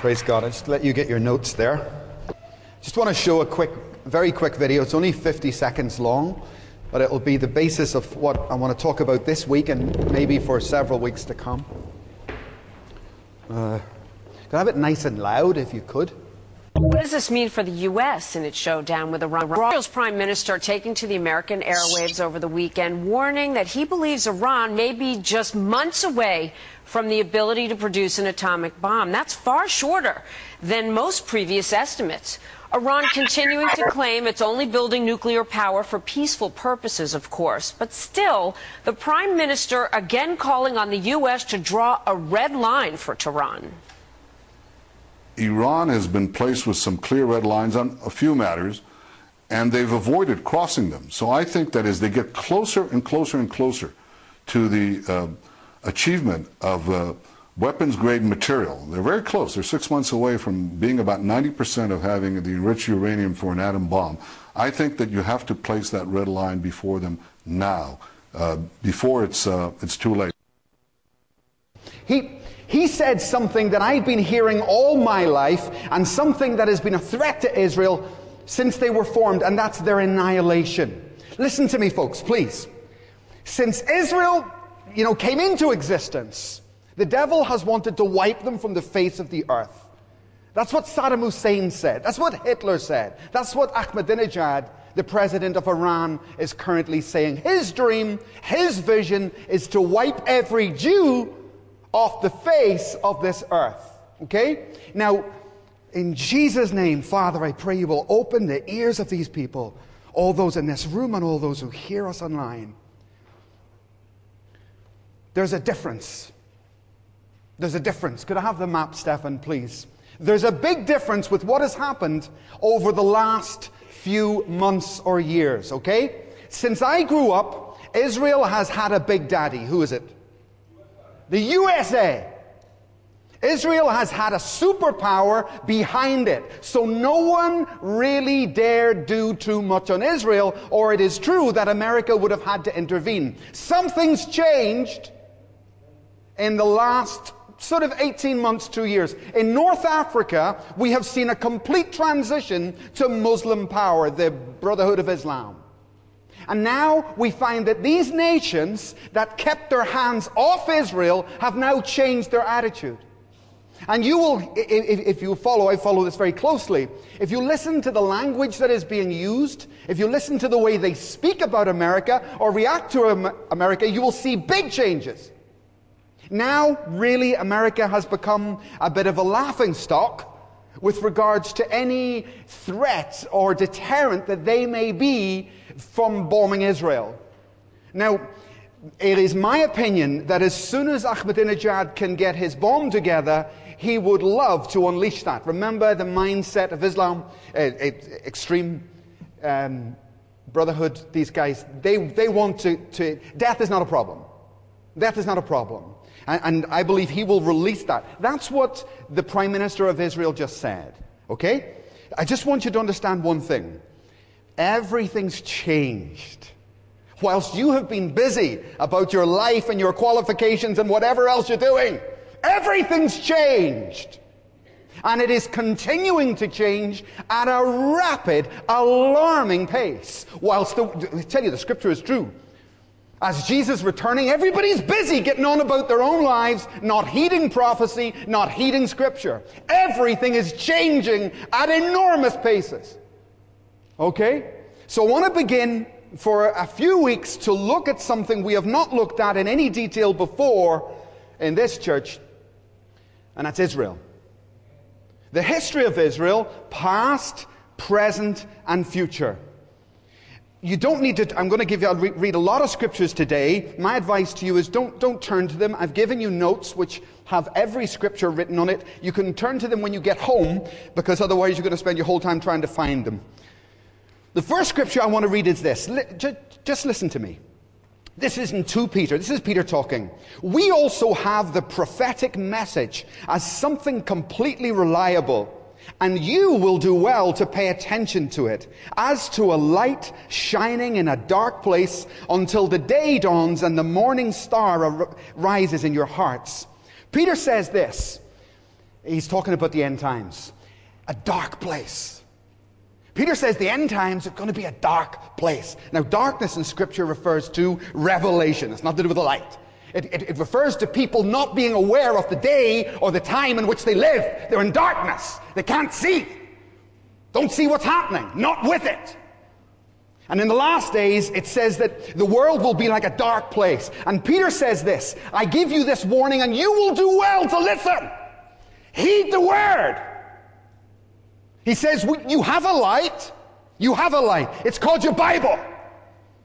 Praise God. I just let you get your notes there. Just want to show a quick, very quick video. It's only 50 seconds long, but it'll be the basis of what I want to talk about this week and maybe for several weeks to come. Uh, could I have it nice and loud if you could? What does this mean for the U.S. in its showdown with Iran? Israel's prime minister taking to the American airwaves over the weekend, warning that he believes Iran may be just months away from the ability to produce an atomic bomb. That's far shorter than most previous estimates. Iran continuing to claim it's only building nuclear power for peaceful purposes, of course. But still, the prime minister again calling on the U.S. to draw a red line for Tehran. Iran has been placed with some clear red lines on a few matters, and they've avoided crossing them. So I think that as they get closer and closer and closer to the uh, achievement of uh, weapons grade material, they're very close. They're six months away from being about 90% of having the enriched uranium for an atom bomb. I think that you have to place that red line before them now, uh, before it's, uh, it's too late. He, he said something that I've been hearing all my life and something that has been a threat to Israel since they were formed, and that's their annihilation. Listen to me, folks, please. Since Israel, you know, came into existence, the devil has wanted to wipe them from the face of the earth. That's what Saddam Hussein said. That's what Hitler said. That's what Ahmadinejad, the president of Iran, is currently saying. His dream, his vision is to wipe every Jew off the face of this earth. Okay? Now, in Jesus' name, Father, I pray you will open the ears of these people, all those in this room and all those who hear us online. There's a difference. There's a difference. Could I have the map, Stefan, please? There's a big difference with what has happened over the last few months or years, okay? Since I grew up, Israel has had a big daddy. Who is it? The USA. Israel has had a superpower behind it. So no one really dared do too much on Israel, or it is true that America would have had to intervene. Something's changed in the last sort of 18 months, two years. In North Africa, we have seen a complete transition to Muslim power, the Brotherhood of Islam. And now we find that these nations that kept their hands off Israel have now changed their attitude. And you will, if, you follow, I follow this very closely. If you listen to the language that is being used, if you listen to the way they speak about America or react to America, you will see big changes. Now, really, America has become a bit of a laughing stock with regards to any threat or deterrent that they may be from bombing Israel. Now, it is my opinion that as soon as Ahmadinejad can get his bomb together, he would love to unleash that. Remember the mindset of Islam, uh, extreme um, brotherhood, these guys, they, they want to, to, death is not a problem. Death is not a problem. And, and I believe he will release that. That's what the Prime Minister of Israel just said. Okay? I just want you to understand one thing. Everything's changed. Whilst you have been busy about your life and your qualifications and whatever else you're doing, everything's changed. And it is continuing to change at a rapid, alarming pace. Whilst the, I tell you, the scripture is true. As Jesus returning, everybody's busy getting on about their own lives, not heeding prophecy, not heeding scripture. Everything is changing at enormous paces. Okay? So I want to begin for a few weeks to look at something we have not looked at in any detail before in this church, and that's Israel. The history of Israel, past, present, and future. You don't need to, I'm going to give you, I'll re- read a lot of scriptures today. My advice to you is don't, don't turn to them. I've given you notes which have every scripture written on it. You can turn to them when you get home because otherwise you're going to spend your whole time trying to find them. The first scripture I want to read is this. Just listen to me. This isn't to Peter. This is Peter talking. We also have the prophetic message as something completely reliable and you will do well to pay attention to it, as to a light shining in a dark place until the day dawns and the morning star rises in your hearts. Peter says this He's talking about the end times. A dark place. Peter says the end times are going to be a dark place. Now, darkness in Scripture refers to revelation. It's not to do with the light. It, it, it, refers to people not being aware of the day or the time in which they live. They're in darkness. They can't see. Don't see what's happening. Not with it. And in the last days, it says that the world will be like a dark place. And Peter says this I give you this warning, and you will do well to listen. Heed the word. He says, You have a light. You have a light. It's called your Bible.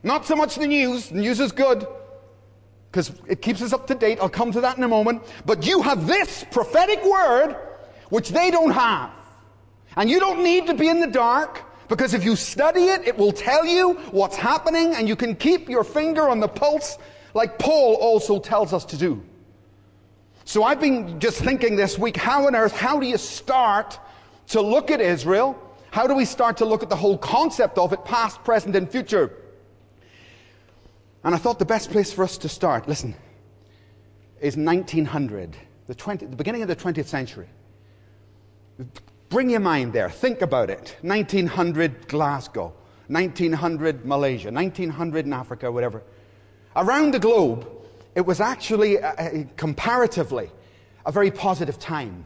Not so much the news. The news is good because it keeps us up to date. I'll come to that in a moment. But you have this prophetic word which they don't have. And you don't need to be in the dark because if you study it, it will tell you what's happening and you can keep your finger on the pulse like Paul also tells us to do. So I've been just thinking this week, how on earth, how do you start to look at Israel? How do we start to look at the whole concept of it, past, present, and future? And I thought the best place for us to start, listen, is 1900, the, 20, the beginning of the 20th century. Bring your mind there. Think about it. 1900 Glasgow, 1900 Malaysia, 1900 in Africa, whatever. Around the globe, it was actually, uh, comparatively, a very positive time.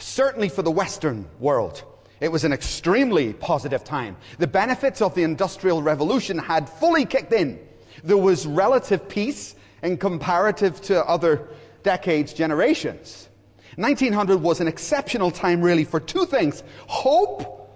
Certainly for the Western world. It was an extremely positive time. The benefits of the Industrial Revolution had fully kicked in. There was relative peace in comparative to other decades, generations. 1900 was an exceptional time, really, for two things hope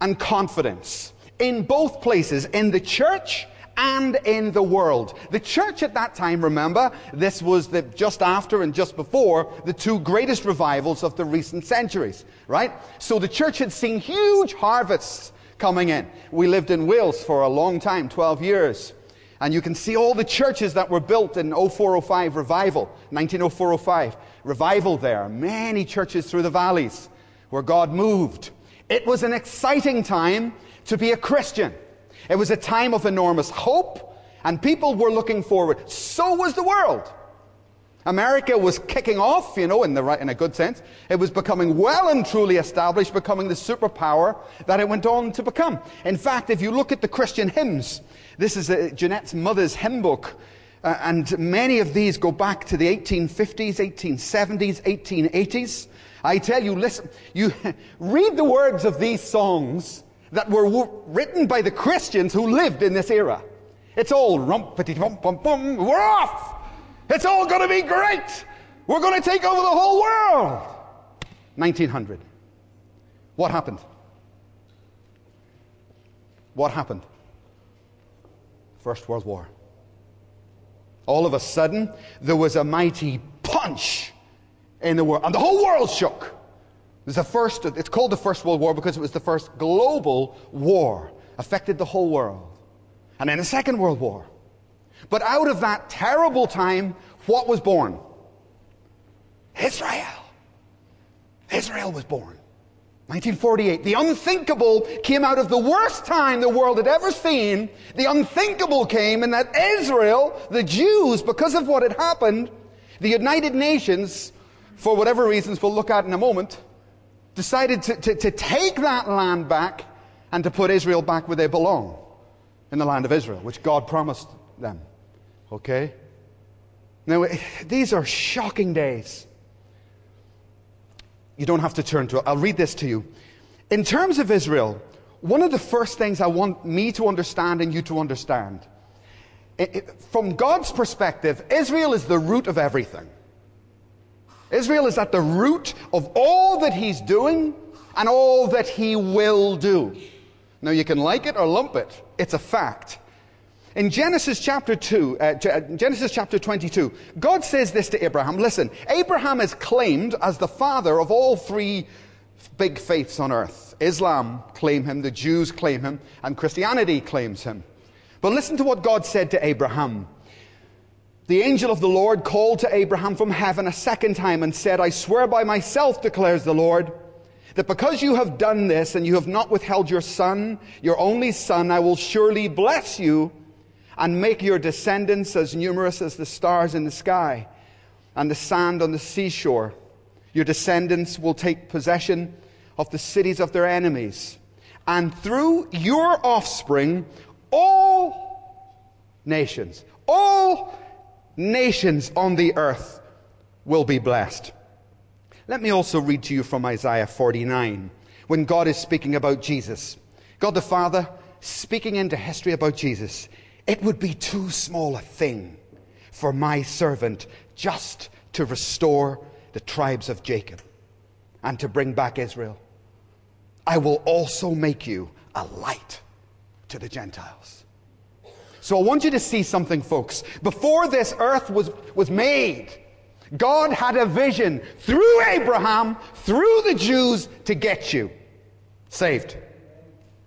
and confidence. In both places, in the church and in the world. The church at that time, remember, this was the, just after and just before the two greatest revivals of the recent centuries, right? So the church had seen huge harvests coming in. We lived in Wales for a long time, 12 years. And you can see all the churches that were built in 0405 revival, 190405 revival there. Many churches through the valleys where God moved. It was an exciting time to be a Christian. It was a time of enormous hope, and people were looking forward. So was the world. America was kicking off, you know, in, the right, in a good sense. It was becoming well and truly established, becoming the superpower that it went on to become. In fact, if you look at the Christian hymns, this is a, Jeanette's mother's hymn book, uh, and many of these go back to the 1850s, 1870s, 1880s. I tell you, listen, you read the words of these songs that were written by the Christians who lived in this era. It's all rumpity bum bum bum. We're off. It's all going to be great. We're going to take over the whole world. 1900. What happened? What happened? First World War. All of a sudden, there was a mighty punch in the world, and the whole world shook. The first, it's called the First World War because it was the first global war, affected the whole world. And then the Second World War. But out of that terrible time, what was born? Israel. Israel was born. 1948. The unthinkable came out of the worst time the world had ever seen. The unthinkable came in that Israel, the Jews, because of what had happened, the United Nations, for whatever reasons we'll look at in a moment, decided to, to, to take that land back and to put Israel back where they belong, in the land of Israel, which God promised them. Okay? Now, these are shocking days. You don't have to turn to it. I'll read this to you. In terms of Israel, one of the first things I want me to understand and you to understand, it, it, from God's perspective, Israel is the root of everything. Israel is at the root of all that He's doing and all that He will do. Now, you can like it or lump it, it's a fact. In Genesis chapter 2, uh, Genesis chapter 22, God says this to Abraham. Listen, Abraham is claimed as the father of all three big faiths on earth. Islam claim him, the Jews claim him, and Christianity claims him. But listen to what God said to Abraham. The angel of the Lord called to Abraham from heaven a second time and said, I swear by myself, declares the Lord, that because you have done this and you have not withheld your son, your only son, I will surely bless you and make your descendants as numerous as the stars in the sky and the sand on the seashore. Your descendants will take possession of the cities of their enemies. And through your offspring, all nations, all nations on the earth will be blessed. Let me also read to you from Isaiah 49 when God is speaking about Jesus. God the Father speaking into history about Jesus. It would be too small a thing for my servant just to restore the tribes of Jacob and to bring back Israel. I will also make you a light to the Gentiles. So I want you to see something, folks. Before this earth was, was made, God had a vision through Abraham, through the Jews, to get you saved.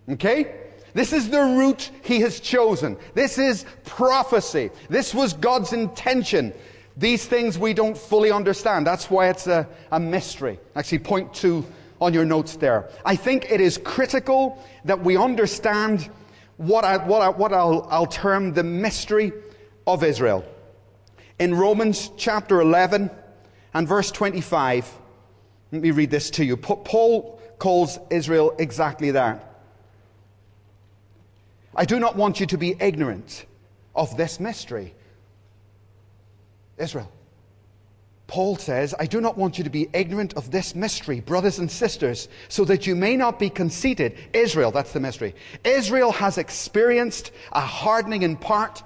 Okay? This is the route he has chosen. This is prophecy. This was God's intention. These things we don't fully understand. That's why it's a, a mystery. Actually, point two on your notes there. I think it is critical that we understand what, I, what, I, what I'll, I'll term the mystery of Israel. In Romans chapter 11 and verse 25, let me read this to you. Paul calls Israel exactly that. I do not want you to be ignorant of this mystery. Israel. Paul says, I do not want you to be ignorant of this mystery, brothers and sisters, so that you may not be conceited. Israel, that's the mystery. Israel has experienced a hardening in part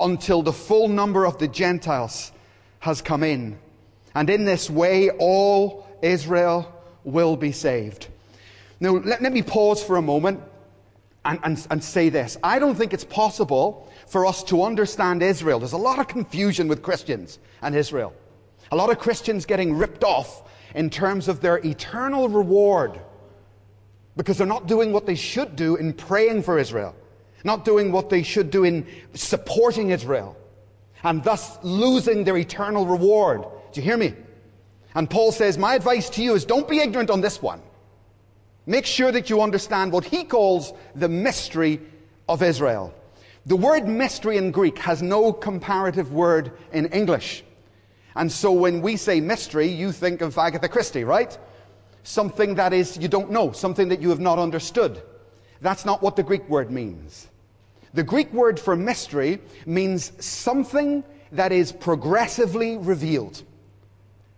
until the full number of the Gentiles has come in. And in this way, all Israel will be saved. Now, let, let me pause for a moment and, and, and say this. I don't think it's possible for us to understand Israel. There's a lot of confusion with Christians and Israel. A lot of Christians getting ripped off in terms of their eternal reward because they're not doing what they should do in praying for Israel, not doing what they should do in supporting Israel, and thus losing their eternal reward. Do you hear me? And Paul says, My advice to you is don't be ignorant on this one. Make sure that you understand what he calls the mystery of Israel. The word mystery in Greek has no comparative word in English. And so when we say mystery, you think of Agatha Christie, right? Something that is you don't know, something that you have not understood. That's not what the Greek word means. The Greek word for mystery means something that is progressively revealed.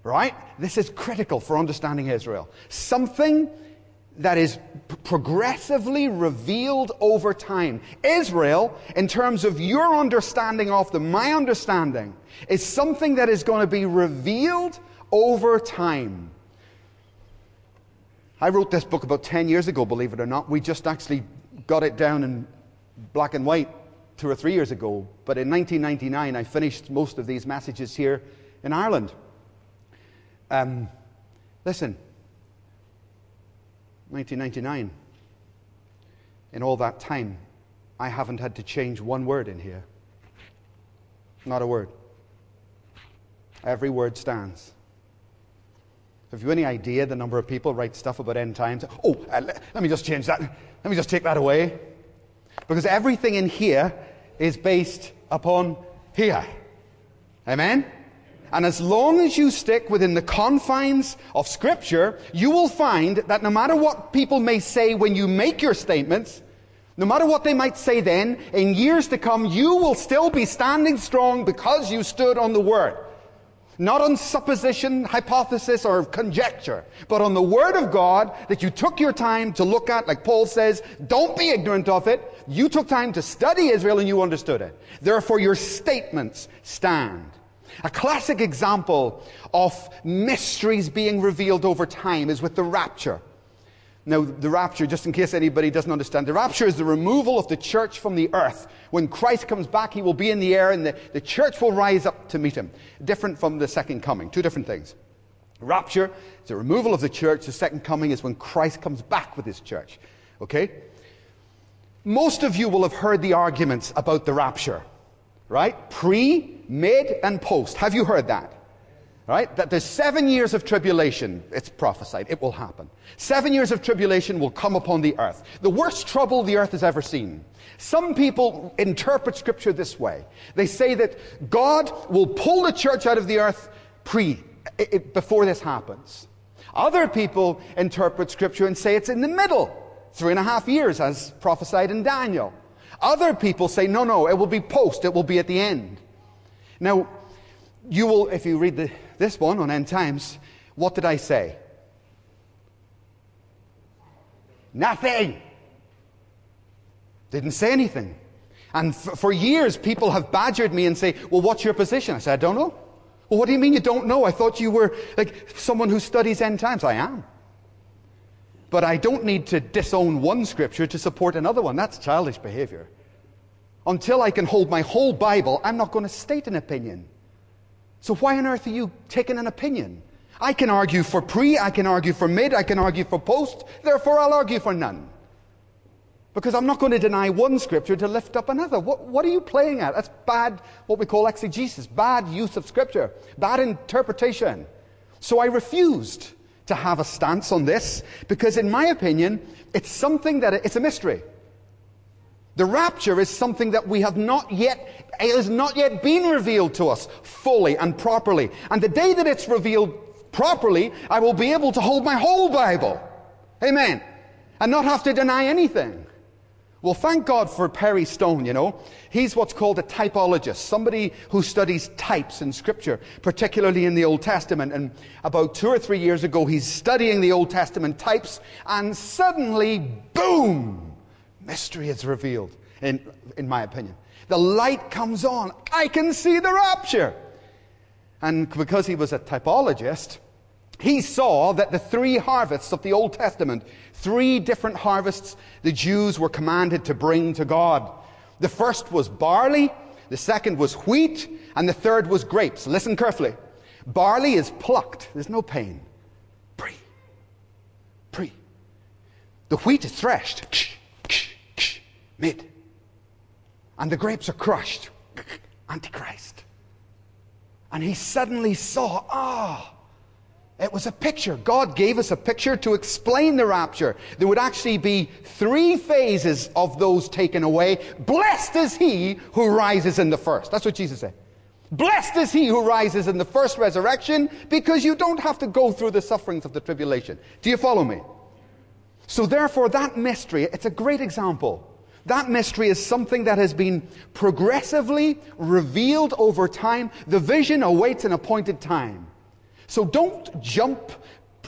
Right? This is critical for understanding Israel. Something that is progressively revealed over time. Israel, in terms of your understanding of them, my understanding, is something that is going to be revealed over time. I wrote this book about 10 years ago, believe it or not. We just actually got it down in black and white two or three years ago. But in 1999, I finished most of these messages here in Ireland. Um, listen, 1999. In all that time, I haven't had to change one word in here. Not a word. Every word stands. Have you any idea the number of people write stuff about end times? Oh, uh, let, let me just change that. Let me just take that away. Because everything in here is based upon here. Amen? And as long as you stick within the confines of Scripture, you will find that no matter what people may say when you make your statements, no matter what they might say then, in years to come, you will still be standing strong because you stood on the Word. Not on supposition, hypothesis, or conjecture, but on the Word of God that you took your time to look at, like Paul says, don't be ignorant of it. You took time to study Israel and you understood it. Therefore, your statements stand. A classic example of mysteries being revealed over time is with the rapture. Now, the rapture, just in case anybody doesn't understand, the rapture is the removal of the church from the earth. When Christ comes back, he will be in the air and the, the church will rise up to meet him. Different from the second coming. Two different things. Rapture is the removal of the church. The second coming is when Christ comes back with his church. Okay? Most of you will have heard the arguments about the rapture, right? Pre mid, and post. Have you heard that? Right? That there's seven years of tribulation. It's prophesied. It will happen. Seven years of tribulation will come upon the earth. The worst trouble the earth has ever seen. Some people interpret scripture this way. They say that God will pull the church out of the earth pre it, it, before this happens. Other people interpret Scripture and say it's in the middle, three and a half years, as prophesied in Daniel. Other people say, no, no, it will be post, it will be at the end. Now, you will, if you read the, this one on end times, what did I say? Nothing. Didn't say anything. And f- for years, people have badgered me and say, well, what's your position? I said, I don't know. Well, what do you mean you don't know? I thought you were like someone who studies end times. I am. But I don't need to disown one scripture to support another one. That's childish behavior. Until I can hold my whole Bible, I'm not going to state an opinion. So why on earth are you taking an opinion? I can argue for pre, I can argue for mid, I can argue for post, therefore I'll argue for none. Because I'm not going to deny one scripture to lift up another. What, what, are you playing at? That's bad, what we call exegesis, bad use of scripture, bad interpretation. So I refused to have a stance on this because, in my opinion, it's something that it's a mystery. The rapture is something that we have not yet, it has not yet been revealed to us fully and properly. And the day that it's revealed properly, I will be able to hold my whole Bible. Amen. And not have to deny anything. Well, thank God for Perry Stone, you know. He's what's called a typologist, somebody who studies types in Scripture, particularly in the Old Testament. And about two or three years ago, he's studying the Old Testament types, and suddenly, boom, mystery is revealed, in, in my opinion. The light comes on. I can see the rapture. And because he was a typologist, he saw that the three harvests of the Old Testament, three different harvests the Jews were commanded to bring to God. The first was barley, the second was wheat, and the third was grapes. Listen carefully. Barley is plucked, there's no pain. Pre. Pre. The wheat is threshed. Mid. And the grapes are crushed. Antichrist. And he suddenly saw, ah, oh, it was a picture. God gave us a picture to explain the rapture. There would actually be three phases of those taken away. Blessed is he who rises in the first. That's what Jesus said. Blessed is he who rises in the first resurrection because you don't have to go through the sufferings of the tribulation. Do you follow me? So therefore, that mystery, it's a great example. That mystery is something that has been progressively revealed over time. The vision awaits an appointed time. So don't jump,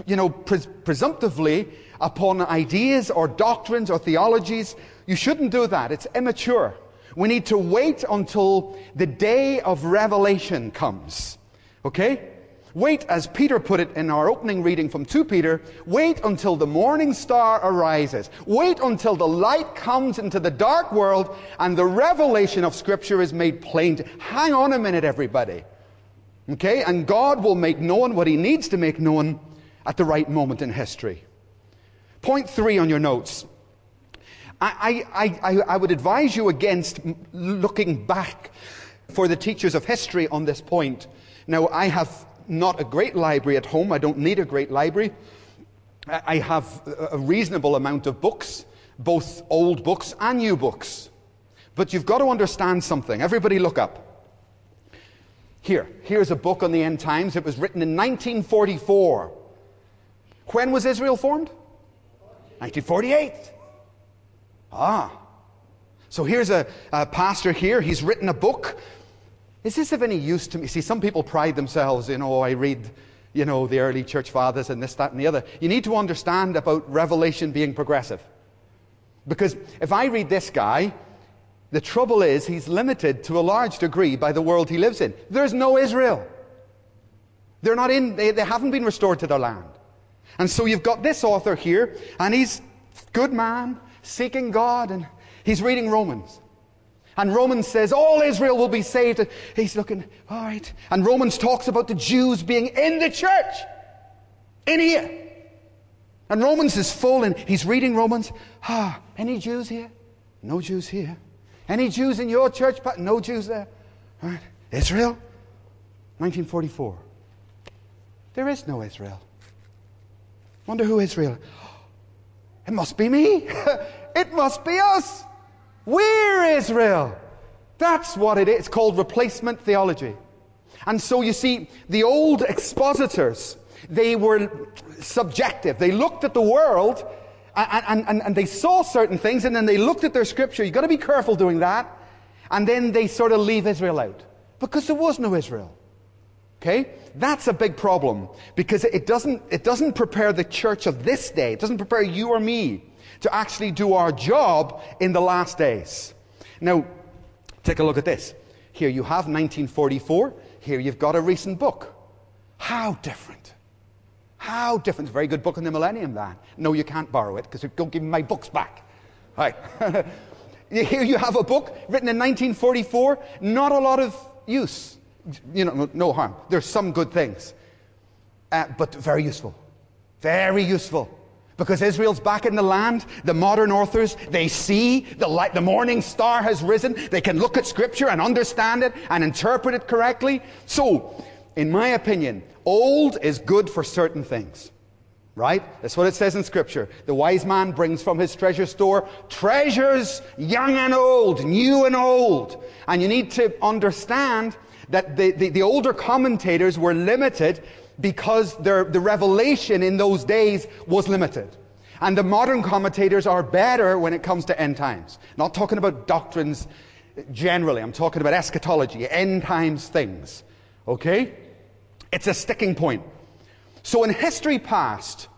you know, pres- presumptively upon ideas or doctrines or theologies. You shouldn't do that. It's immature. We need to wait until the day of revelation comes. Okay? Wait, as Peter put it in our opening reading from 2 Peter, wait until the morning star arises. Wait until the light comes into the dark world and the revelation of Scripture is made plain. Hang on a minute, everybody. Okay? And God will make known what He needs to make known at the right moment in history. Point three on your notes. I, I, I, I would advise you against looking back for the teachers of history on this point. Now, I have not a great library at home. I don't need a great library. I have a reasonable amount of books, both old books and new books. But you've got to understand something. Everybody look up. Here, here's a book on the end times. It was written in 1944. When was Israel formed? 1948. Ah. So here's a, a, pastor here. He's written a book. Is this of any use to me? See, some people pride themselves in, oh, I read, you know, the early church fathers and this, that, and the other. You need to understand about Revelation being progressive. Because if I read this guy, the trouble is, he's limited to a large degree by the world he lives in. There's no Israel. They're not in, they, they haven't been restored to their land. And so you've got this author here, and he's good man, seeking God, and he's reading Romans. And Romans says all Israel will be saved. He's looking, all right. And Romans talks about the Jews being in the church. In here. And Romans is full, and he's reading Romans. Ah, any Jews here? No Jews here. Any Jews in your church? But No Jews there. All right. Israel? 1944. There is no Israel. Wonder who Israel? It must be me. it must be us. We're Israel. That's what it is. It's called replacement theology. And so you see, the old expositors, they were subjective. They looked at the world and, and, and, they saw certain things and then they looked at their scripture. You've got to be careful doing that. And then they sort of leave Israel out because there was no Israel. Okay? That's a big problem because it doesn't, it doesn't prepare the church of this day, it doesn't prepare you or me to actually do our job in the last days. Now, take a look at this. Here you have 1944. Here you've got a recent book. How different. How different. Very good book on the millennium, that. No, you can't borrow it because don't give me my books back. Right. Here you have a book written in 1944, not a lot of use. You know, no harm. There's some good things, uh, but very useful. Very useful. Because Israel's back in the land, the modern authors, they see the light, the morning star has risen. They can look at scripture and understand it and interpret it correctly. So, in my opinion, old is good for certain things. Right? That's what it says in scripture. The wise man brings from his treasure store treasures young and old, new and old. And you need to understand that the, the, the older commentators were limited because their, the revelation in those days was limited. And the modern commentators are better when it comes to end times. Not talking about doctrines generally. I'm talking about eschatology, end times things. Okay? It's a sticking point. So in history past,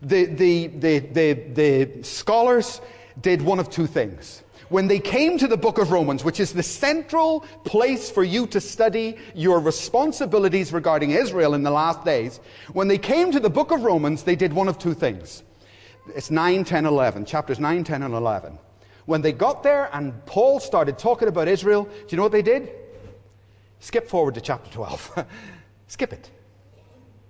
the, the, the, the, the scholars did one of two things. When they came to the book of Romans, which is the central place for you to study your responsibilities regarding Israel in the last days, when they came to the book of Romans, they did one of two things. It's 9, 10, 11, chapters 9, 10, and 11. When they got there and Paul started talking about Israel, do you know what they did? Skip forward to chapter 12. Skip it.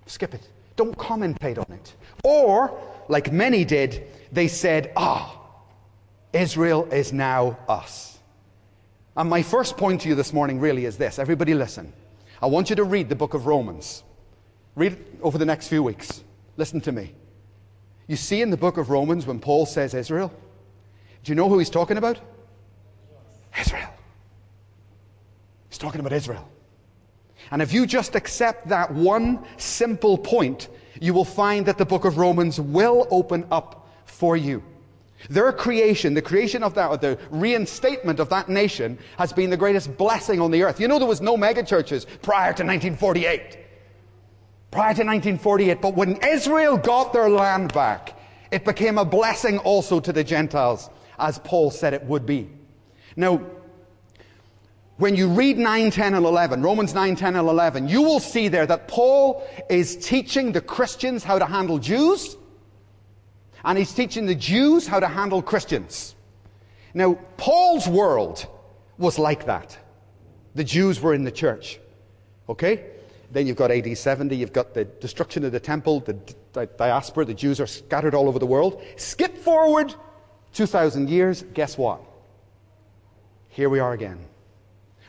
Skip it. Don't commentate on it. Or, like many did, they said, ah, Israel is now us. And my first point to you this morning really is this. Everybody listen. I want you to read the book of Romans. Read it over the next few weeks. Listen to me. You see in the book of Romans when Paul says Israel, do you know who he's talking about? Israel. He's talking about Israel. And if you just accept that one simple point, you will find that the book of Romans will open up for you. Their creation, the creation of that, or the reinstatement of that nation, has been the greatest blessing on the earth. You know, there was no megachurches prior to 1948. Prior to 1948. But when Israel got their land back, it became a blessing also to the Gentiles, as Paul said it would be. Now, when you read 9, 10, and 11, Romans 9, 10, and 11, you will see there that Paul is teaching the Christians how to handle Jews, and he's teaching the Jews how to handle Christians. Now, Paul's world was like that. The Jews were in the church. Okay? Then you've got AD 70, you've got the destruction of the temple, the diaspora, the Jews are scattered all over the world. Skip forward 2,000 years, guess what? Here we are again.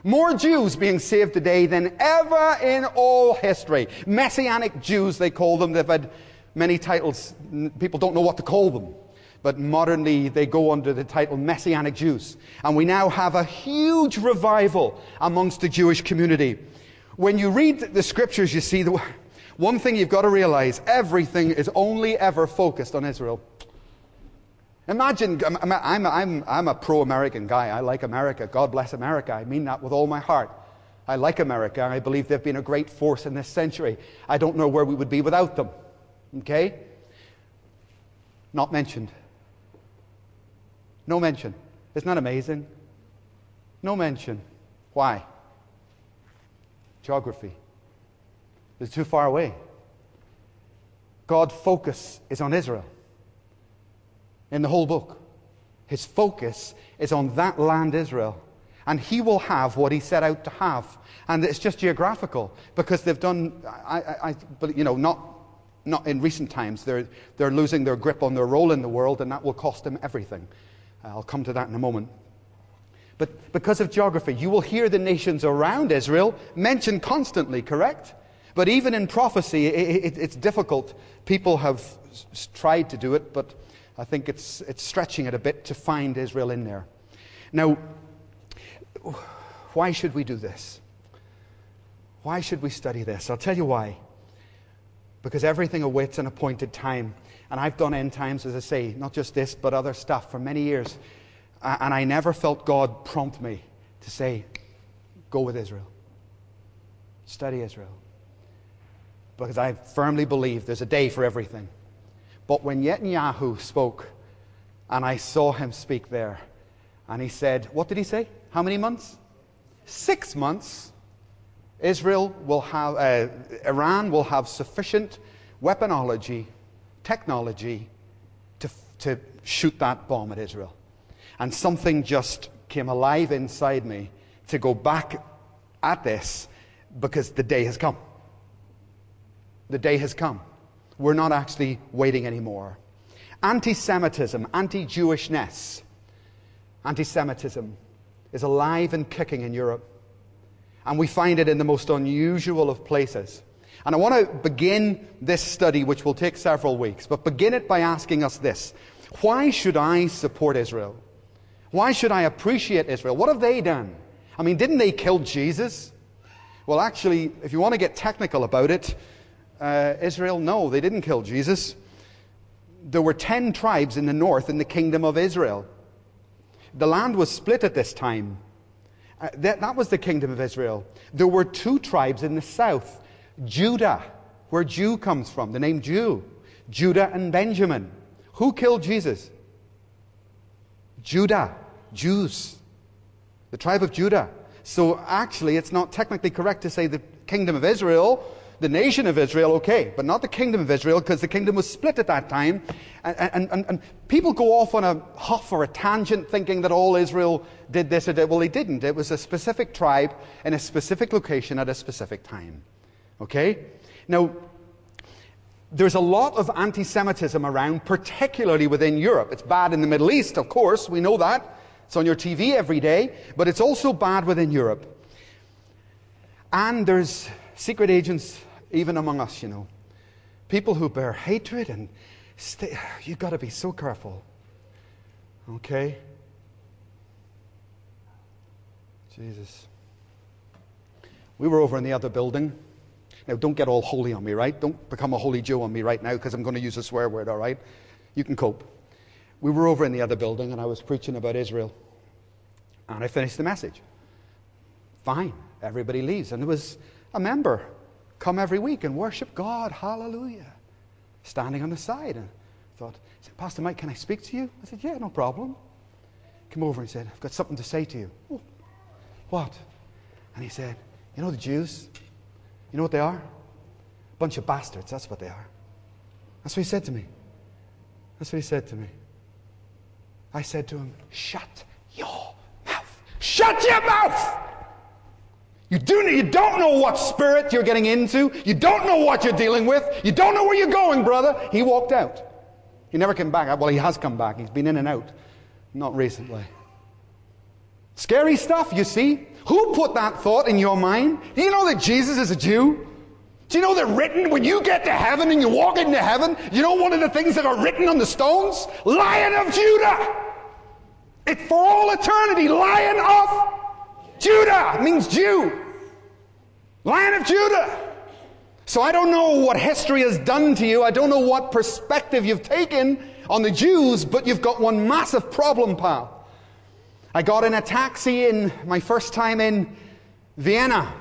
More Jews being saved today than ever in all history. Messianic Jews, they call them. They've had many titles. People don't know what to call them. But modernly, they go under the title Messianic Jews. And we now have a huge revival amongst the Jewish community. When you read the scriptures, you see the one thing you've got to realize everything is only ever focused on Israel. Imagine, I'm, I'm, I'm, I'm a pro American guy. I like America. God bless America. I mean that with all my heart. I like America. I believe they've been a great force in this century. I don't know where we would be without them. Okay? Not mentioned. No mention. Isn't that amazing? No mention. Why? Geography. It's too far away. God's focus is on Israel in the whole book. His focus is on that land, Israel. And he will have what he set out to have. And it's just geographical because they've done, I, I, I, but you know, not, not in recent times. They're, they're losing their grip on their role in the world, and that will cost them everything. Uh, I'll come to that in a moment. But because of geography, you will hear the nations around Israel mentioned constantly, correct? But even in prophecy, it, it, it's difficult. People have tried to do it, but I think it's, it's stretching it a bit to find Israel in there. Now, why should we do this? Why should we study this? I'll tell you why. Because everything awaits an appointed time. And I've done end times, as I say, not just this, but other stuff for many years. And I never felt God prompt me to say, go with Israel. Study Israel. Because I firmly believe there's a day for everything. But when Netanyahu spoke, and I saw him speak there, and he said, What did he say? How many months? Six months. Israel will have, uh, Iran will have sufficient weaponology, technology to, to shoot that bomb at Israel. And something just came alive inside me to go back at this because the day has come. The day has come. We're not actually waiting anymore. Anti Semitism, anti Jewishness, anti Semitism is alive and kicking in Europe. And we find it in the most unusual of places. And I want to begin this study, which will take several weeks, but begin it by asking us this Why should I support Israel? Why should I appreciate Israel? What have they done? I mean, didn't they kill Jesus? Well, actually, if you want to get technical about it, uh, Israel, no, they didn't kill Jesus. There were ten tribes in the north in the kingdom of Israel. The land was split at this time. Uh, that, that was the kingdom of Israel. There were two tribes in the south Judah, where Jew comes from, the name Jew. Judah and Benjamin. Who killed Jesus? Judah, Jews, the tribe of Judah. So actually, it's not technically correct to say the kingdom of Israel the nation of Israel, okay, but not the kingdom of Israel, because the kingdom was split at that time. And, and, and, people go off on a huff or a tangent thinking that all Israel did this or did. Well, they didn't. It was a specific tribe in a specific location at a specific time. Okay? Now, there's a lot of anti Semitism around, particularly within Europe. It's bad in the Middle East, of course, we know that. It's on your TV every day, but it's also bad within Europe. And there's secret agents even among us, you know. People who bear hatred and you've got to be so careful. Okay? Jesus. We were over in the other building. Now, don't get all holy on me, right? Don't become a holy Joe on me right now because I'm going to use a swear word, all right? You can cope. We were over in the other building and I was preaching about Israel. And I finished the message. Fine. Everybody leaves. And there was a member come every week and worship God. Hallelujah. Standing on the side. And thought, said, Pastor Mike, can I speak to you? I said, Yeah, no problem. Come over and said, I've got something to say to you. Oh, what? And he said, You know the Jews? You know what they are? Bunch of bastards. That's what they are. That's what he said to me. That's what he said to me. I said to him, Shut your mouth. Shut your mouth! You, do, you don't know what spirit you're getting into. You don't know what you're dealing with. You don't know where you're going, brother. He walked out. He never came back. Well, he has come back. He's been in and out. Not recently. Scary stuff, you see. Who put that thought in your mind? Do you know that Jesus is a Jew? Do you know that written when you get to heaven and you walk into heaven, you know one of the things that are written on the stones? Lion of Judah. It for all eternity, Lion of Judah means Jew. Lion of Judah. So I don't know what history has done to you. I don't know what perspective you've taken on the Jews, but you've got one massive problem, pal. I got in a taxi in my first time in Vienna.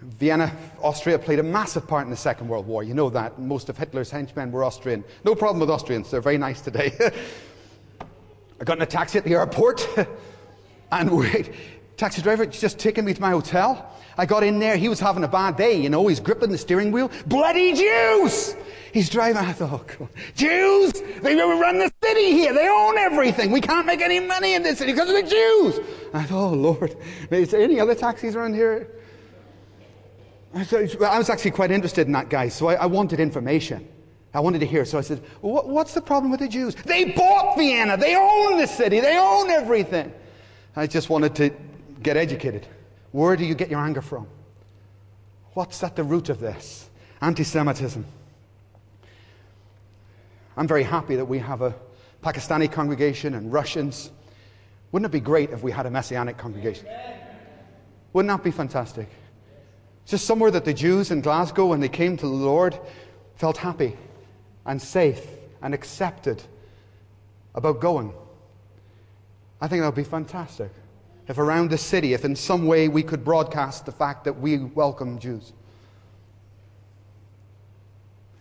Vienna, Austria played a massive part in the Second World War. You know that. Most of Hitler's henchmen were Austrian. No problem with Austrians, they're very nice today. I got in a taxi at the airport. And wait, taxi driver just taking me to my hotel. I got in there. He was having a bad day, you know. He's gripping the steering wheel. Bloody Jews! He's driving. I thought, oh, Jews! They run the city here. They own everything. We can't make any money in this city because of the Jews. I thought, oh, Lord. Is there any other taxis around here? I, was actually quite interested in that guy, so I, I wanted information. I wanted to hear. So I said, What's the problem with the Jews? They bought Vienna. They own the city. They own everything. I just wanted to get educated. Where do you get your anger from? What's at the root of this? Anti Semitism. I'm very happy that we have a Pakistani congregation and Russians. Wouldn't it be great if we had a Messianic congregation? Wouldn't that be fantastic? Just somewhere that the Jews in Glasgow, when they came to the Lord, felt happy and safe and accepted about going. I think that would be fantastic. If around the city, if in some way we could broadcast the fact that we welcome Jews.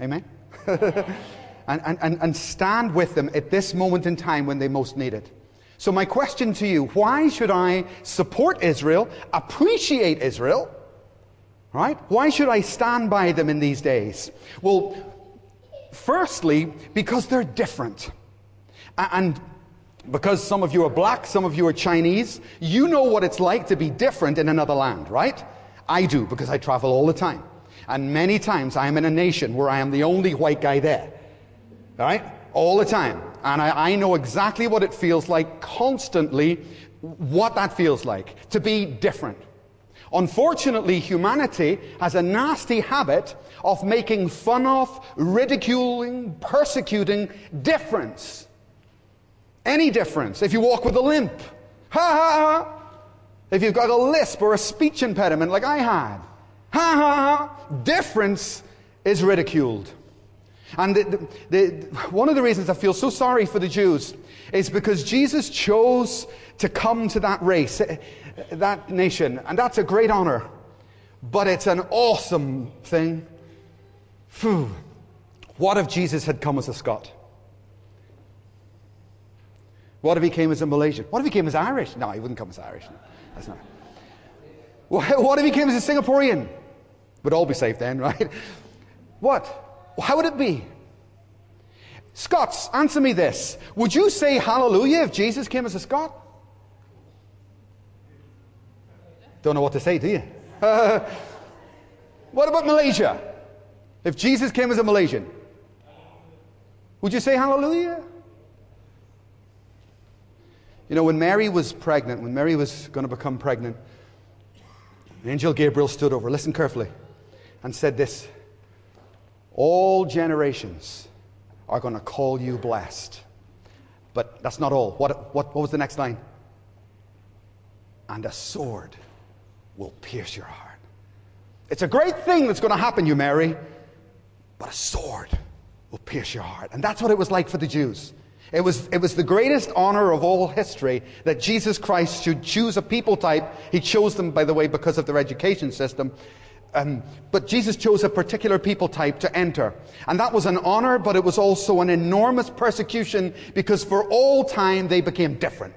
Amen? and, and, and stand with them at this moment in time when they most need it. So, my question to you why should I support Israel, appreciate Israel? Right? Why should I stand by them in these days? Well, firstly, because they're different. And because some of you are black, some of you are Chinese, you know what it's like to be different in another land, right? I do because I travel all the time. And many times I am in a nation where I am the only white guy there. Right? All the time. And I, I know exactly what it feels like constantly, what that feels like to be different. Unfortunately, humanity has a nasty habit of making fun of, ridiculing, persecuting difference. Any difference. If you walk with a limp, ha ha ha. If you've got a lisp or a speech impediment like I had, ha ha ha. Difference is ridiculed. And the, the, one of the reasons I feel so sorry for the Jews is because Jesus chose to come to that race, eh, that nation, and that's a great honor. But it's an awesome thing. Phew. What if Jesus had come as a Scot? What if he came as a Malaysian? What if he came as Irish? No, he wouldn't come as Irish. No, that's not. What if he came as a Singaporean? We'd all be safe then, right? What? How would it be? Scots, answer me this. Would you say hallelujah if Jesus came as a Scot? Don't know what to say, do you? Uh, what about Malaysia? If Jesus came as a Malaysian, would you say hallelujah? You know, when Mary was pregnant, when Mary was going to become pregnant, angel Gabriel stood over, listen carefully, and said this all generations are going to call you blessed. But that's not all. What, what, what was the next line? And a sword will pierce your heart. It's a great thing that's going to happen, you Mary, but a sword will pierce your heart. And that's what it was like for the Jews. It was, it was the greatest honor of all history that Jesus Christ should choose a people type. He chose them, by the way, because of their education system. Um, but Jesus chose a particular people type to enter. And that was an honor, but it was also an enormous persecution because for all time they became different.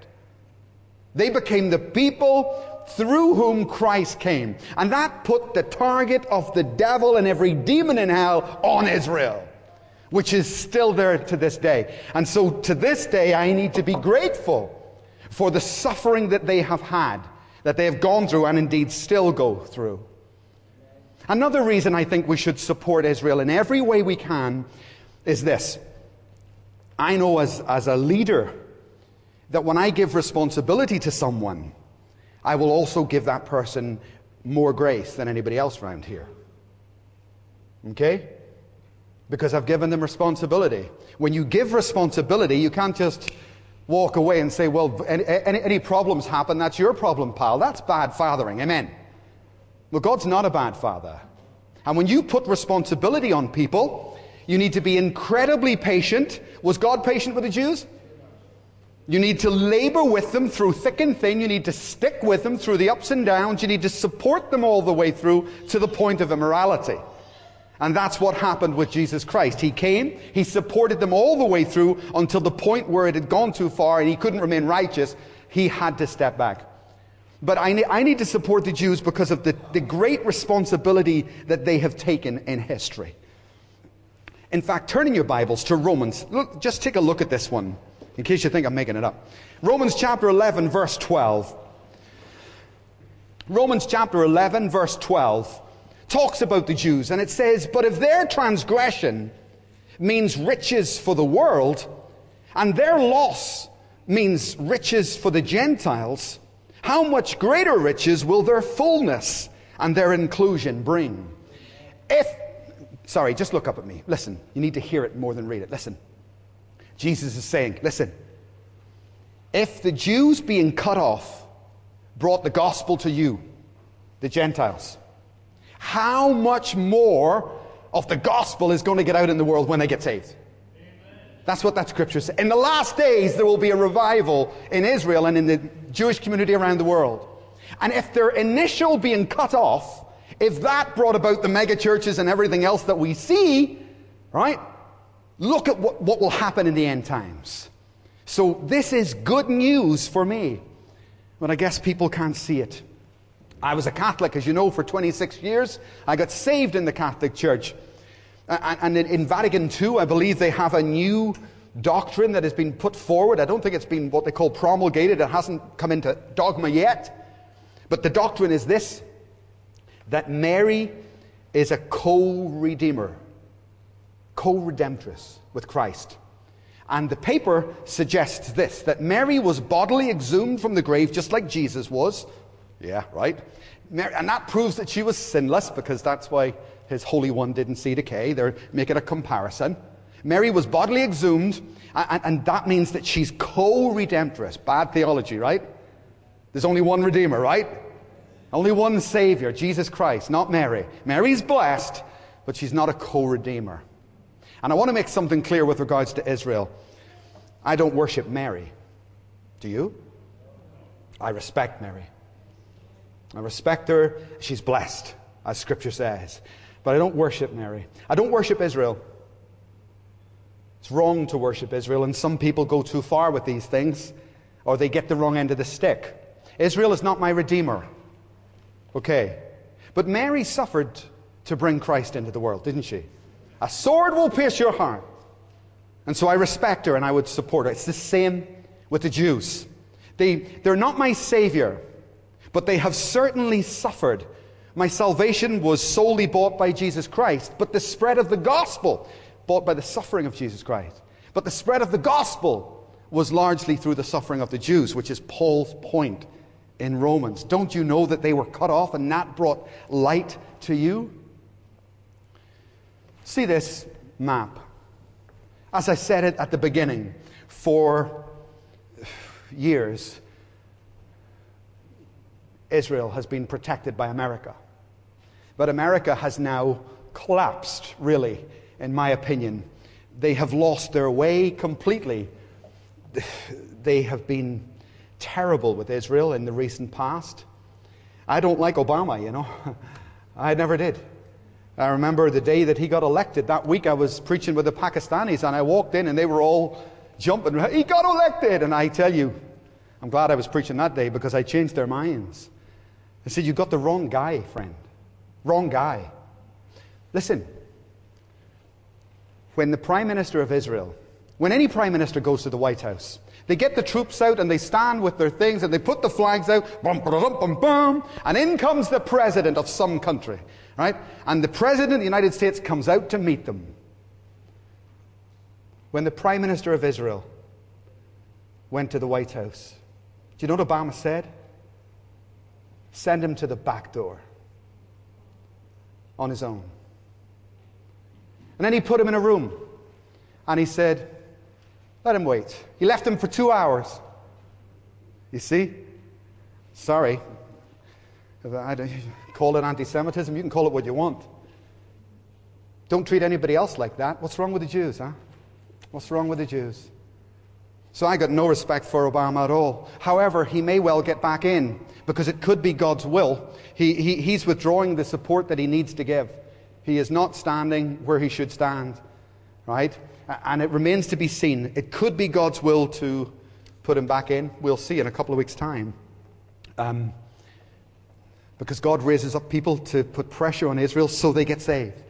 They became the people through whom Christ came. And that put the target of the devil and every demon in hell on Israel, which is still there to this day. And so to this day, I need to be grateful for the suffering that they have had, that they have gone through and indeed still go through. Another reason I think we should support Israel in every way we can is this. I know as, as a leader that when I give responsibility to someone, I will also give that person more grace than anybody else around here. Okay? Because I've given them responsibility. When you give responsibility, you can't just walk away and say, well, any, any, any problems happen, that's your problem, pal. That's bad fathering. Amen. Well, God's not a bad father. And when you put responsibility on people, you need to be incredibly patient. Was God patient with the Jews? You need to labor with them through thick and thin. You need to stick with them through the ups and downs. You need to support them all the way through to the point of immorality. And that's what happened with Jesus Christ. He came, he supported them all the way through until the point where it had gone too far and he couldn't remain righteous. He had to step back. But I, I need to support the Jews because of the, the great responsibility that they have taken in history. In fact, turning your Bibles to Romans, look, just take a look at this one, in case you think I'm making it up. Romans chapter 11, verse 12. Romans chapter 11, verse 12, talks about the Jews, and it says, But if their transgression means riches for the world, and their loss means riches for the Gentiles, how much greater riches will their fullness and their inclusion bring? If, sorry, just look up at me. Listen, you need to hear it more than read it. Listen. Jesus is saying, listen, if the Jews being cut off brought the gospel to you, the Gentiles. How much more of the gospel is going to get out in the world when they get saved? That's what that scripture says. In the last days, there will be a revival in Israel and in the Jewish community around the world. And if their initial being cut off, if that brought about the mega churches and everything else that we see, right? Look at what, what will happen in the end times. So this is good news for me. But I guess people can't see it. I was a Catholic, as you know, for 26 years. I got saved in the Catholic Church. And in Vatican II, I believe they have a new doctrine that has been put forward. I don't think it's been what they call promulgated, it hasn't come into dogma yet. But the doctrine is this that Mary is a co redeemer, co redemptress with Christ. And the paper suggests this that Mary was bodily exhumed from the grave just like Jesus was. Yeah, right? And that proves that she was sinless because that's why his Holy One didn't see decay. They're making a comparison. Mary was bodily exhumed, and, that means that she's co redemptress. Bad theology, right? There's only one Redeemer, right? Only one Savior, Jesus Christ, not Mary. Mary's blessed, but she's not a co Redeemer. And I want to make something clear with regards to Israel. I don't worship Mary. Do you? I respect Mary. I respect her. She's blessed, as Scripture says but I don't worship Mary. I don't worship Israel. It's wrong to worship Israel, and some people go too far with these things, or they get the wrong end of the stick. Israel is not my Redeemer. Okay. But Mary suffered to bring Christ into the world, didn't she? A sword will pierce your heart. And so I respect her and I would support her. It's the same with the Jews. They, they're not my Savior, but they have certainly suffered my salvation was solely bought by Jesus Christ, but the spread of the gospel, bought by the suffering of Jesus Christ. But the spread of the gospel was largely through the suffering of the Jews, which is Paul's point in Romans. Don't you know that they were cut off and that brought light to you? See this map. As I said it at the beginning, for years, Israel has been protected by America. But America has now collapsed, really, in my opinion. They have lost their way completely. They have been terrible with Israel in the recent past. I don't like Obama, you know. I never did. I remember the day that he got elected. That week I was preaching with the Pakistanis and I walked in and they were all jumping. He got elected! And I tell you, I'm glad I was preaching that day because I changed their minds. I said, you've got the wrong guy, friend. Wrong guy. Listen, when the Prime Minister of Israel, when any Prime Minister goes to the White House, they get the troops out and they stand with their things and they put the flags out, bum, bum, bum, bum, and in comes the President of some country, right? And the President of the United States comes out to meet them. When the Prime Minister of Israel went to the White House, do you know what Obama said? Send him to the back door on his own. And then he put him in a room and he said, Let him wait. He left him for two hours. You see? Sorry. Call it anti Semitism. You can call it what you want. Don't treat anybody else like that. What's wrong with the Jews, huh? What's wrong with the Jews? So I got no respect for Obama at all. However, he may well get back in because it could be God's will. He, he, he's withdrawing the support that he needs to give. He is not standing where he should stand, right? And it remains to be seen. It could be God's will to put him back in. We'll see in a couple of weeks' time. Um, because God raises up people to put pressure on Israel so they get saved.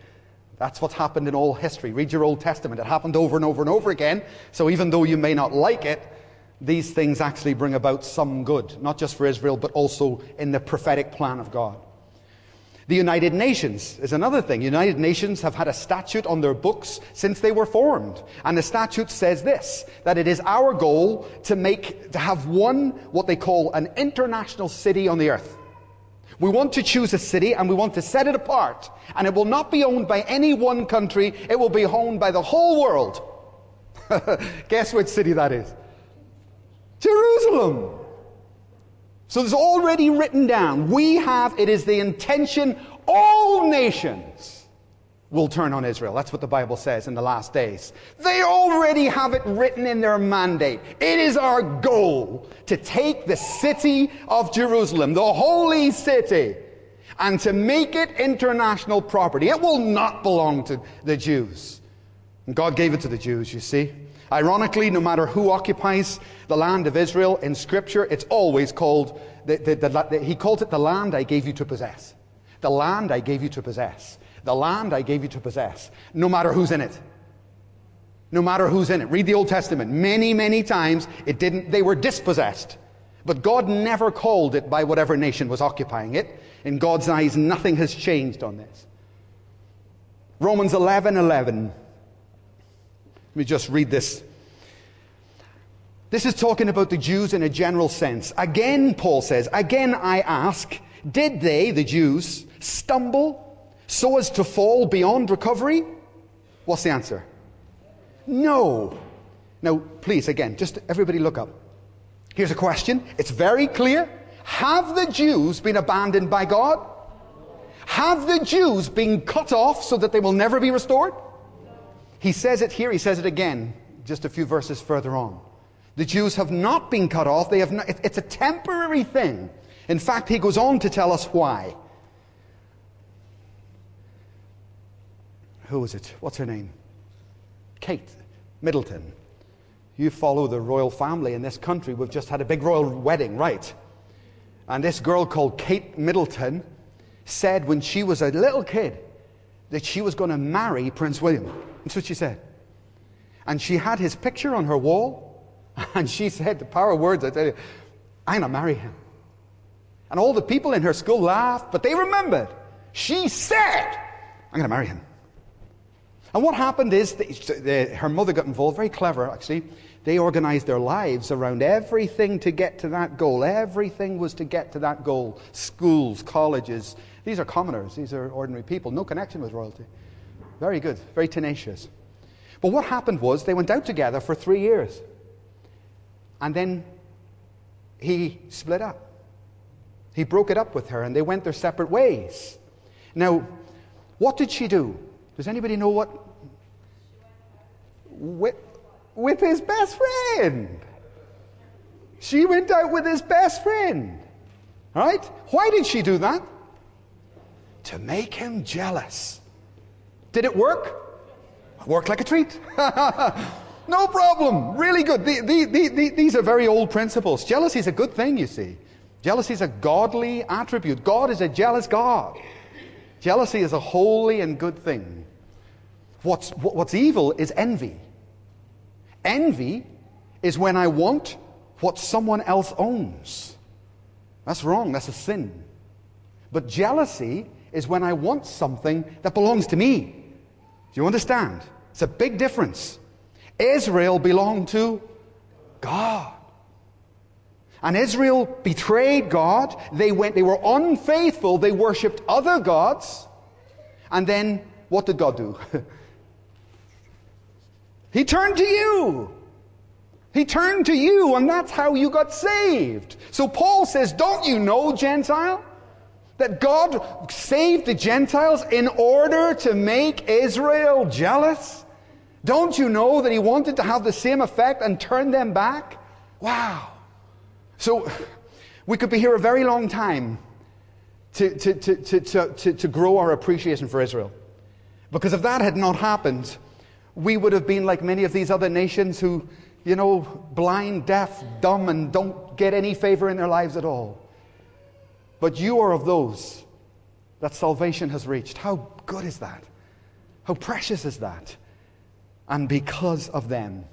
That's what's happened in all history. Read your Old Testament. It happened over and over and over again. So even though you may not like it, these things actually bring about some good, not just for Israel, but also in the prophetic plan of God. The United Nations is another thing. United Nations have had a statute on their books since they were formed. And the statute says this, that it is our goal to make, to have one, what they call an international city on the earth. We want to choose a city and we want to set it apart. And it will not be owned by any one country. It will be owned by the whole world. Guess which city that is? Jerusalem. So it's already written down. We have, it is the intention, all nations will turn on Israel. That's what the Bible says in the last days. They already have it written in their mandate. It is our goal to take the city of Jerusalem, the holy city, and to make it international property. It will not belong to the Jews. And God gave it to the Jews, you see. Ironically, no matter who occupies the land of Israel in Scripture, it's always called, the, the, the, he calls it the land I gave you to possess. The land I gave you to possess. The land I gave you to possess, no matter who's in it. No matter who's in it. Read the Old Testament. Many, many times it didn't, they were dispossessed. But God never called it by whatever nation was occupying it. In God's eyes, nothing has changed on this. Romans 11 11. Let me just read this. This is talking about the Jews in a general sense. Again, Paul says, again I ask, did they, the Jews, stumble so as to fall beyond recovery? What's the answer? No. Now, please, again, just everybody look up. Here's a question. It's very clear. Have the Jews been abandoned by God? Have the Jews been cut off so that they will never be restored? He says it here, he says it again, just a few verses further on. The Jews have not been cut off. They have not, it's a temporary thing. In fact, he goes on to tell us why. who is it? What's her name? Kate Middleton. You follow the royal family in this country. We've just had a big royal wedding, right? And this girl called Kate Middleton said when she was a little kid that she was going to marry Prince William. That's what she said. And she had his picture on her wall. And she said, the power of words, I tell you, I'm going to marry him. And all the people in her school laughed, but they remembered. She said, I'm going to marry him. And what happened is uh, the, her mother got involved, very clever actually. They organized their lives around everything to get to that goal. Everything was to get to that goal. Schools, colleges. These are commoners, these are ordinary people, no connection with royalty. Very good, very tenacious. But what happened was they went out together for three years. And then he split up. He broke it up with her and they went their separate ways. Now, what did she do? Does anybody know what with, with his best friend. She went out with his best friend. Right? Why did she do that? To make him jealous. Did it work? Worked like a treat. no problem. Really good. The, the, the, these are very old principles. Jealousy is a good thing, you see. Jealousy is a godly attribute. God is a jealous God. Jealousy is a holy and good thing. What's, what's evil is envy. Envy is when I want what someone else owns. That's wrong, that's a sin. But jealousy is when I want something that belongs to me. Do you understand? It's a big difference. Israel belonged to God. And Israel betrayed God. They went, they were unfaithful. They worshipped other gods. And then what did God do? He turned to you. He turned to you, and that's how you got saved. So Paul says, Don't you know, Gentile, that God saved the Gentiles in order to make Israel jealous? Don't you know that he wanted to have the same effect and turn them back? Wow. So we could be here a very long time to, to, to, to, to, to grow our appreciation for Israel. Because if that had not happened, we would have been like many of these other nations who, you know, blind, deaf, dumb, and don't get any favor in their lives at all. But you are of those that salvation has reached. How good is that? How precious is that? And because of them.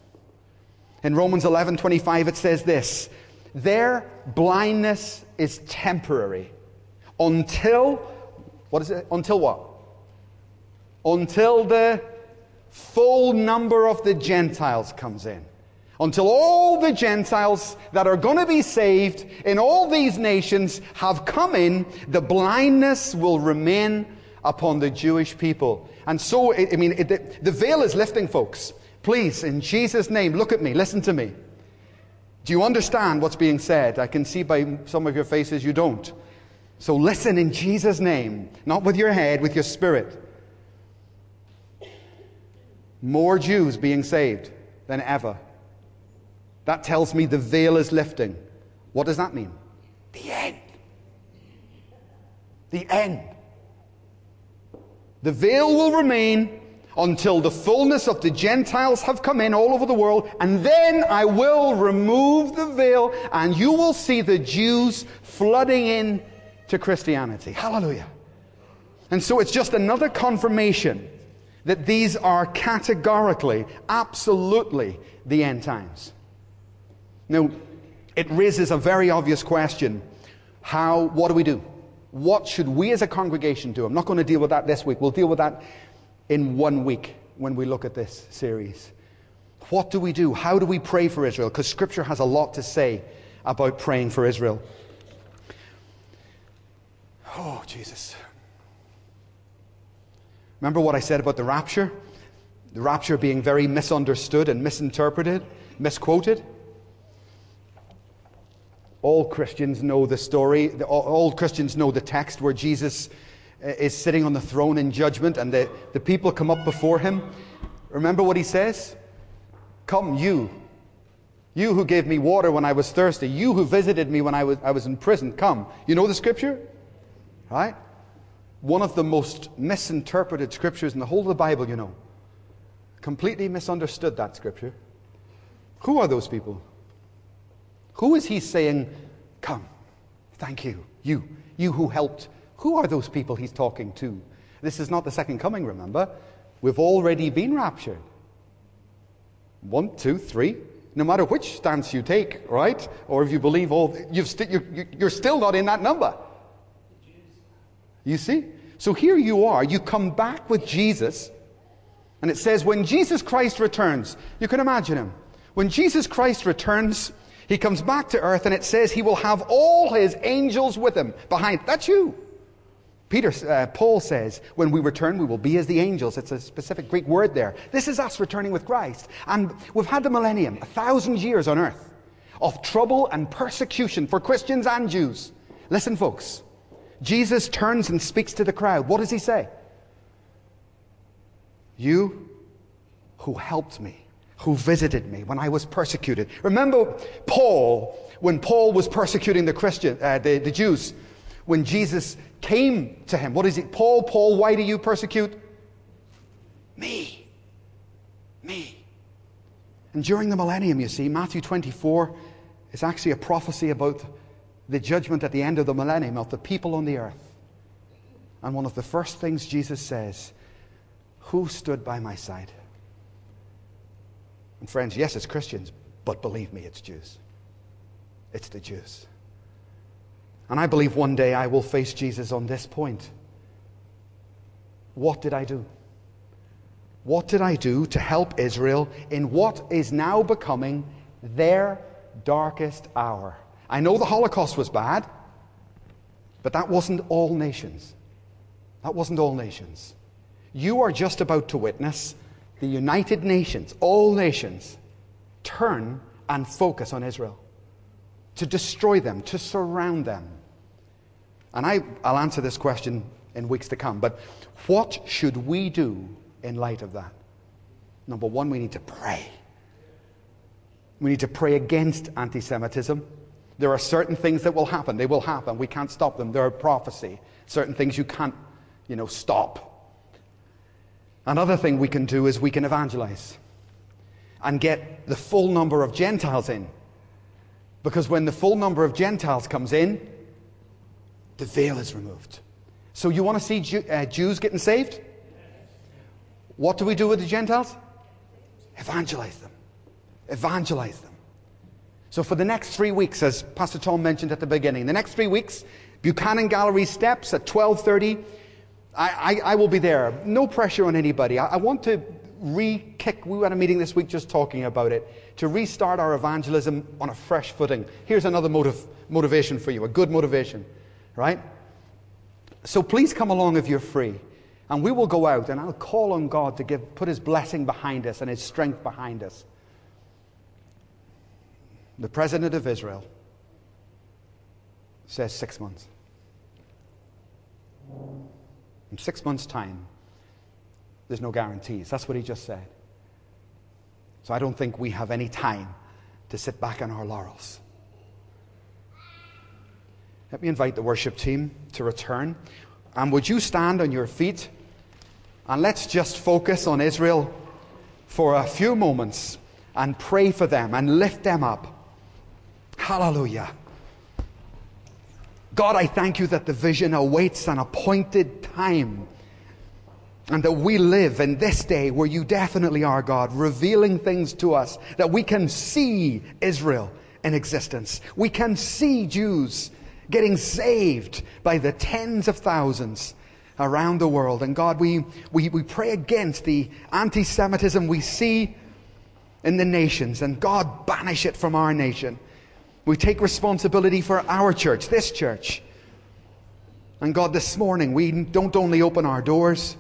In Romans 11 25, it says this Their blindness is temporary until, what is it? Until what? Until the full number of the Gentiles comes in. Until all the Gentiles that are going to be saved in all these nations have come in, the blindness will remain upon the Jewish people. And so, I mean, it, the veil is lifting, folks. Please, in Jesus' name, look at me, listen to me. Do you understand what's being said? I can see by some of your faces you don't. So listen in Jesus' name, not with your head, with your spirit. More Jews being saved than ever. That tells me the veil is lifting. What does that mean? The end. The end. The veil will remain until the fullness of the Gentiles have come in all over the world, and then I will remove the veil, and you will see the Jews flooding in to Christianity. Hallelujah. And so it's just another confirmation that these are categorically, absolutely the end times. Now, it raises a very obvious question. How, what do we do? What should we as a congregation do? I'm not going to deal with that this week. We'll deal with that in one week when we look at this series. What do we do? How do we pray for Israel? Because Scripture has a lot to say about praying for Israel. Oh, Jesus. Remember what I said about the rapture? The rapture being very misunderstood and misinterpreted, misquoted? All Christians know the story. All Christians know the text where Jesus uh, is sitting on the throne in judgment and the, the people come up before him. Remember what he says? Come, you. You who gave me water when I was thirsty. You who visited me when I was, I was in prison. Come. You know the scripture? Right? One of the most misinterpreted scriptures in the whole of the Bible, you know. Completely misunderstood that scripture. Who are those people? Who is he saying, Come, thank you, you, you who helped? Who are those people he's talking to? This is not the second coming, remember? We've already been raptured. One, two, three. No matter which stance you take, right? Or if you believe all, you've st- you're, you're still not in that number. You see? So here you are. You come back with Jesus. And it says, when Jesus Christ returns, you can imagine him. When Jesus Christ returns, he comes back to earth and it says he will have all his angels with him behind. That's you. Peter, uh, Paul says, when we return, we will be as the angels. It's a specific Greek word there. This is us returning with Christ. And we've had the millennium, a thousand years on earth, of trouble and persecution for Christians and Jews. Listen, folks. Jesus turns and speaks to the crowd. What does he say? You who helped me who visited me when I was persecuted. Remember Paul, when Paul was persecuting the Christian, uh, the, the Jews, when Jesus came to him. What is it? Paul, Paul, why do you persecute me? Me. And during the millennium, you see, Matthew 24 is actually a prophecy about the judgment at the end of the millennium of the people on the earth. And one of the first things Jesus says, Who stood by my side? And friends, yes, it's Christians, but believe me, it's Jews. It's the Jews. And I believe one day I will face Jesus on this point. What did I do? What did I do to help Israel in what is now becoming their darkest hour? I know the Holocaust was bad, but that wasn't all nations. That wasn't all nations. You are just about to witness the United Nations, all nations, turn and focus on Israel, to destroy them, to surround them. And I, I'll answer this question in weeks to come, but what should we do in light of that? Number one, we need to pray. We need to pray against anti Semitism. There are certain things that will happen. They will happen. We can't stop them. They're a prophecy. Certain things you can't, you know, stop. Another thing we can do is we can evangelize and get the full number of Gentiles in. Because when the full number of Gentiles comes in, the veil is removed. So you want to see Jew, uh, Jews getting saved? What do we do with the Gentiles? Evangelize them. Evangelize them. So for the next three weeks, as Pastor Tom mentioned at the beginning, the next three weeks, Buchanan Gallery steps at 1230. I, I, I, will be there. No pressure on anybody. I, I want to re kick. We had a meeting this week just talking about it to restart our evangelism on a fresh footing. Here's another motive, motivation for you, a good motivation, right? So please come along if you're free. And we will go out and I'll call on God to give, put his blessing behind us and his strength behind us. the president of Israel, says six months. In six months' time, there's no guarantees. That's what he just said. So I don't think we have any time to sit back on our laurels. Let me invite the worship team to return. And would you stand on your feet? And let's just focus on Israel for a few moments and pray for them and lift them up. Hallelujah. God, I thank you that the vision awaits an appointed time and that we live in this day where you definitely are, God, revealing things to us that we can see Israel in existence. We can see Jews getting saved by the tens of thousands around the world. And God, we, we, we pray against the anti Semitism we see in the nations. And God, banish it from our nation. We take responsibility for our church, this church. And God, this morning, we don't only open our doors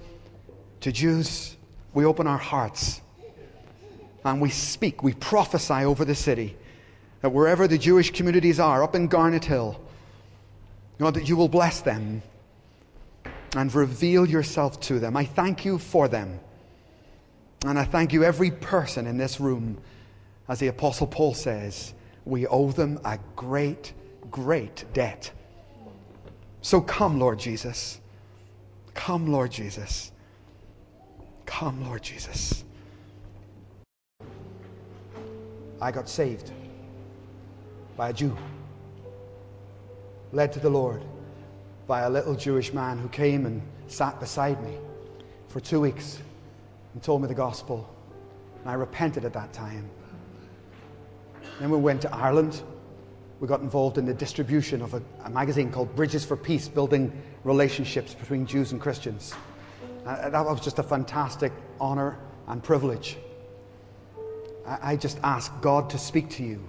to Jews, we open our hearts. And we speak, we prophesy over the city that wherever the Jewish communities are, up in Garnet Hill, God, that you will bless them and reveal yourself to them. I thank you for them. And I thank you, every person in this room, as the Apostle Paul says, we owe them a great, great debt. So come, Lord Jesus. Come, Lord Jesus. Come, Lord Jesus. I got saved by a Jew, led to the Lord by a little Jewish man who came and sat beside me for two weeks and told me the gospel. And I repented at that time. Then we went to Ireland. We got involved in the distribution of a, a magazine called Bridges for Peace, building relationships between Jews and Christians. And that was just a fantastic honor and privilege. I, I just ask God to speak to you.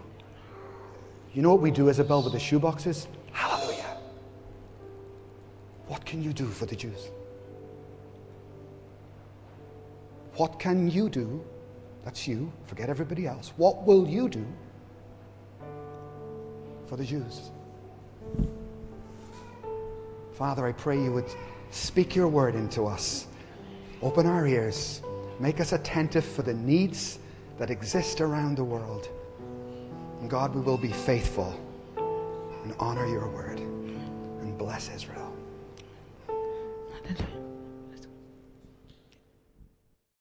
You know what we do, Isabel, with the shoeboxes? Hallelujah. What can you do for the Jews? What can you do? That's you. Forget everybody else. What will you do for the Jews? Father, I pray you would speak your word into us. Open our ears. Make us attentive for the needs that exist around the world. And God, we will be faithful and honor your word and bless Israel. Hallelujah.